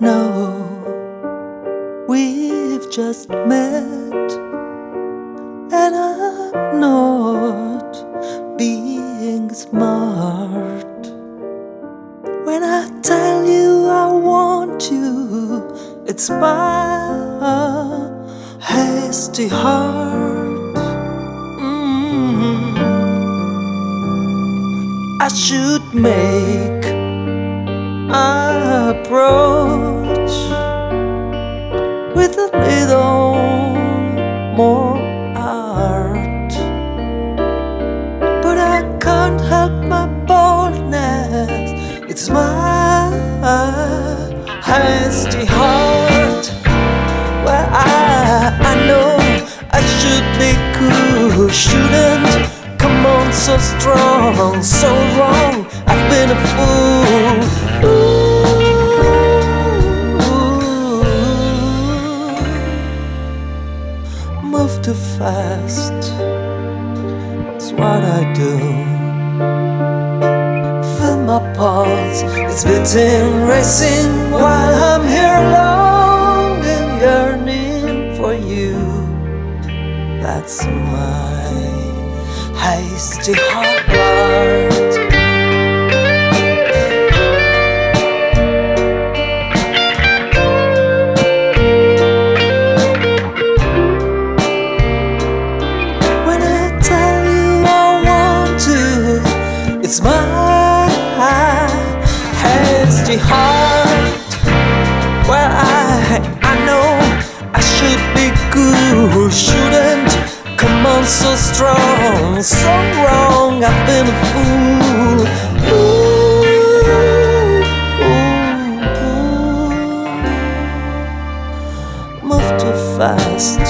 know we've just met, and I'm not being smart. When I tell you I want you, it's my hasty heart. Mm. I should make a approach more art. But I can't help my boldness, it's my hasty heart. Where I, I know I should be cool, shouldn't come on so strong, so wrong. I've been a fool. Too fast, it's what I do. Fill my pulse, it's beating, racing while I'm here longing, yearning for you. That's my hasty heart. Hasty heart. Well, I I know I should be good, shouldn't come on so strong, so wrong. I've been a fool. Ooh. Move too fast.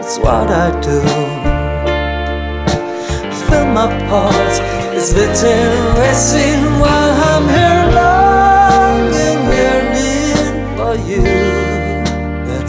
It's what I do. Fill my pulse, it's beating, racing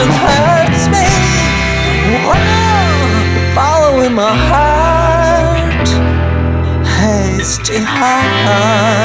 passion hurts me. Following my heart, hasty heart.